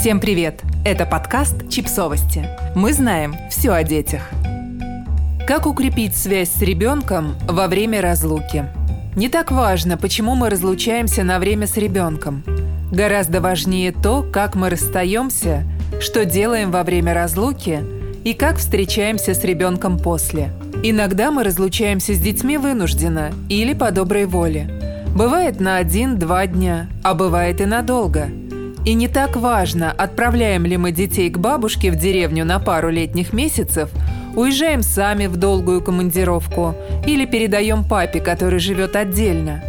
Всем привет! Это подкаст «Чипсовости». Мы знаем все о детях. Как укрепить связь с ребенком во время разлуки? Не так важно, почему мы разлучаемся на время с ребенком. Гораздо важнее то, как мы расстаемся, что делаем во время разлуки и как встречаемся с ребенком после. Иногда мы разлучаемся с детьми вынужденно или по доброй воле. Бывает на один-два дня, а бывает и надолго – и не так важно, отправляем ли мы детей к бабушке в деревню на пару летних месяцев, уезжаем сами в долгую командировку или передаем папе, который живет отдельно.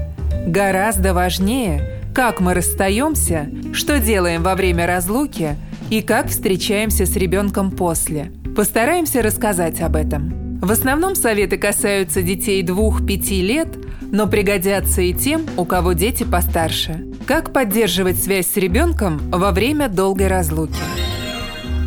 Гораздо важнее, как мы расстаемся, что делаем во время разлуки и как встречаемся с ребенком после. Постараемся рассказать об этом. В основном советы касаются детей 2-5 лет, но пригодятся и тем, у кого дети постарше. Как поддерживать связь с ребенком во время долгой разлуки?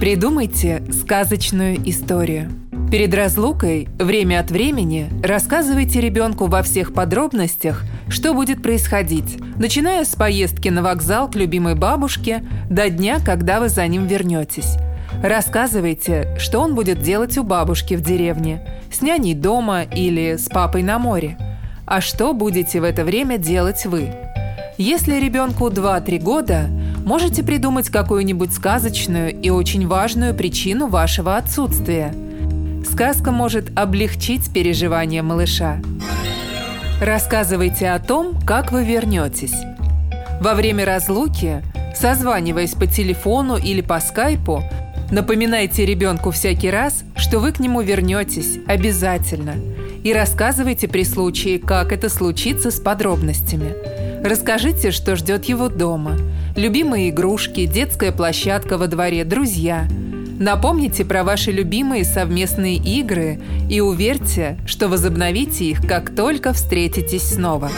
Придумайте сказочную историю. Перед разлукой время от времени рассказывайте ребенку во всех подробностях, что будет происходить, начиная с поездки на вокзал к любимой бабушке до дня, когда вы за ним вернетесь. Рассказывайте, что он будет делать у бабушки в деревне, с няней дома или с папой на море. А что будете в это время делать вы – если ребенку 2-3 года, можете придумать какую-нибудь сказочную и очень важную причину вашего отсутствия. Сказка может облегчить переживания малыша. Рассказывайте о том, как вы вернетесь. Во время разлуки, созваниваясь по телефону или по скайпу, напоминайте ребенку всякий раз, что вы к нему вернетесь обязательно. И рассказывайте при случае, как это случится с подробностями – Расскажите, что ждет его дома. Любимые игрушки, детская площадка во дворе, друзья. Напомните про ваши любимые совместные игры и уверьте, что возобновите их, как только встретитесь снова.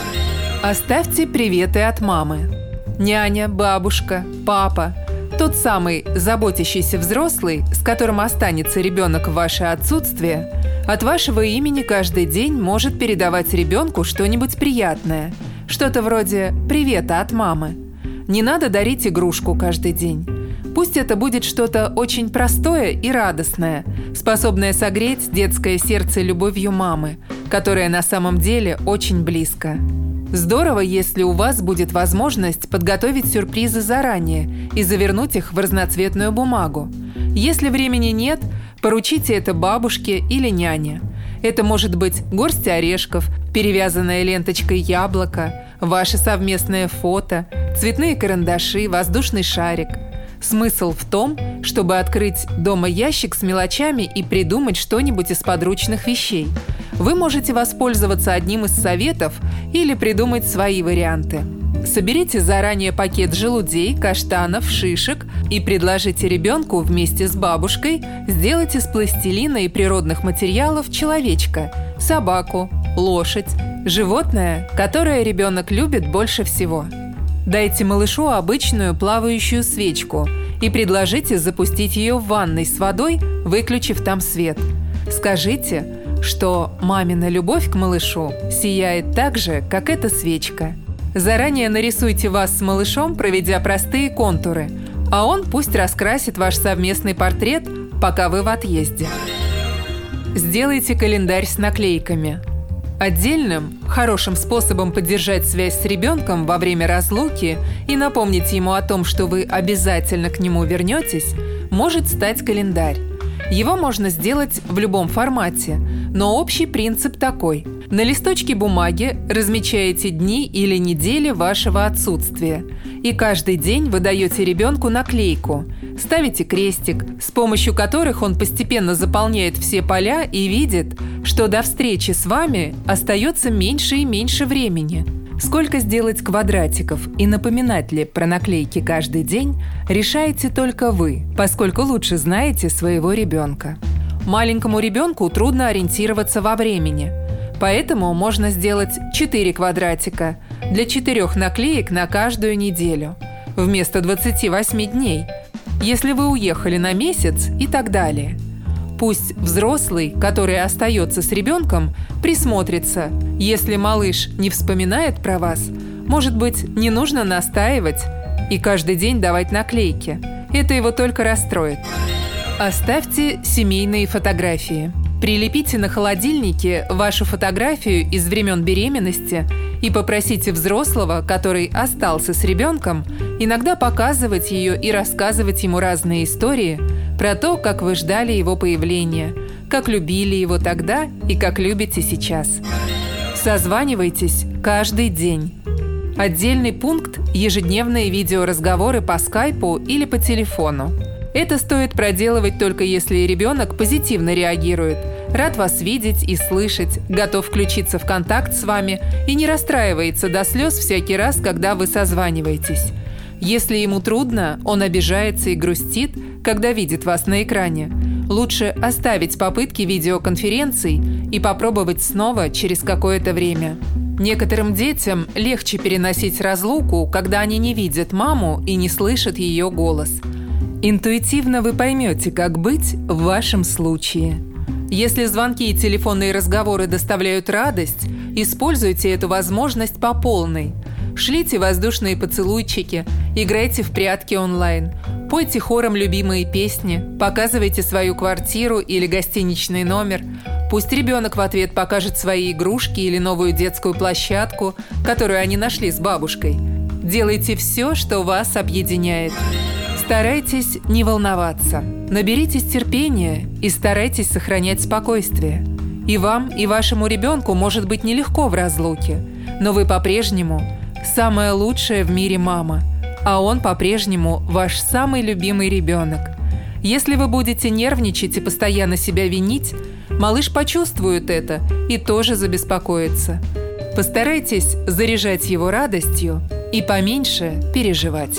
Оставьте приветы от мамы. Няня, бабушка, папа – тот самый заботящийся взрослый, с которым останется ребенок в ваше отсутствие, от вашего имени каждый день может передавать ребенку что-нибудь приятное – что-то вроде «привета от мамы». Не надо дарить игрушку каждый день. Пусть это будет что-то очень простое и радостное, способное согреть детское сердце любовью мамы, которая на самом деле очень близко. Здорово, если у вас будет возможность подготовить сюрпризы заранее и завернуть их в разноцветную бумагу. Если времени нет, поручите это бабушке или няне. Это может быть горсть орешков, перевязанная ленточкой яблоко, ваше совместное фото, цветные карандаши, воздушный шарик. Смысл в том, чтобы открыть дома ящик с мелочами и придумать что-нибудь из подручных вещей. Вы можете воспользоваться одним из советов или придумать свои варианты. Соберите заранее пакет желудей, каштанов, шишек и предложите ребенку вместе с бабушкой сделать из пластилина и природных материалов человечка, собаку, лошадь, животное, которое ребенок любит больше всего. Дайте малышу обычную плавающую свечку и предложите запустить ее в ванной с водой, выключив там свет. Скажите, что мамина любовь к малышу сияет так же, как эта свечка. Заранее нарисуйте вас с малышом, проведя простые контуры, а он пусть раскрасит ваш совместный портрет, пока вы в отъезде. Сделайте календарь с наклейками – Отдельным, хорошим способом поддержать связь с ребенком во время разлуки и напомнить ему о том, что вы обязательно к нему вернетесь, может стать календарь. Его можно сделать в любом формате, но общий принцип такой. На листочке бумаги размечаете дни или недели вашего отсутствия, и каждый день вы даете ребенку наклейку, ставите крестик, с помощью которых он постепенно заполняет все поля и видит, что до встречи с вами остается меньше и меньше времени. Сколько сделать квадратиков и напоминать ли про наклейки каждый день, решаете только вы, поскольку лучше знаете своего ребенка. Маленькому ребенку трудно ориентироваться во времени, поэтому можно сделать 4 квадратика для 4 наклеек на каждую неделю, вместо 28 дней, если вы уехали на месяц и так далее – Пусть взрослый, который остается с ребенком, присмотрится. Если малыш не вспоминает про вас, может быть, не нужно настаивать и каждый день давать наклейки. Это его только расстроит. Оставьте семейные фотографии. Прилепите на холодильнике вашу фотографию из времен беременности и попросите взрослого, который остался с ребенком, иногда показывать ее и рассказывать ему разные истории про то, как вы ждали его появления, как любили его тогда и как любите сейчас. Созванивайтесь каждый день. Отдельный пункт – ежедневные видеоразговоры по скайпу или по телефону. Это стоит проделывать только если ребенок позитивно реагирует, рад вас видеть и слышать, готов включиться в контакт с вами и не расстраивается до слез всякий раз, когда вы созваниваетесь. Если ему трудно, он обижается и грустит, когда видит вас на экране. Лучше оставить попытки видеоконференций и попробовать снова через какое-то время. Некоторым детям легче переносить разлуку, когда они не видят маму и не слышат ее голос – Интуитивно вы поймете, как быть в вашем случае. Если звонки и телефонные разговоры доставляют радость, используйте эту возможность по полной. Шлите воздушные поцелуйчики, играйте в прятки онлайн, пойте хором любимые песни, показывайте свою квартиру или гостиничный номер. Пусть ребенок в ответ покажет свои игрушки или новую детскую площадку, которую они нашли с бабушкой. Делайте все, что вас объединяет. Старайтесь не волноваться. Наберитесь терпения и старайтесь сохранять спокойствие. И вам, и вашему ребенку может быть нелегко в разлуке, но вы по-прежнему самая лучшая в мире мама, а он по-прежнему ваш самый любимый ребенок. Если вы будете нервничать и постоянно себя винить, малыш почувствует это и тоже забеспокоится. Постарайтесь заряжать его радостью и поменьше переживать.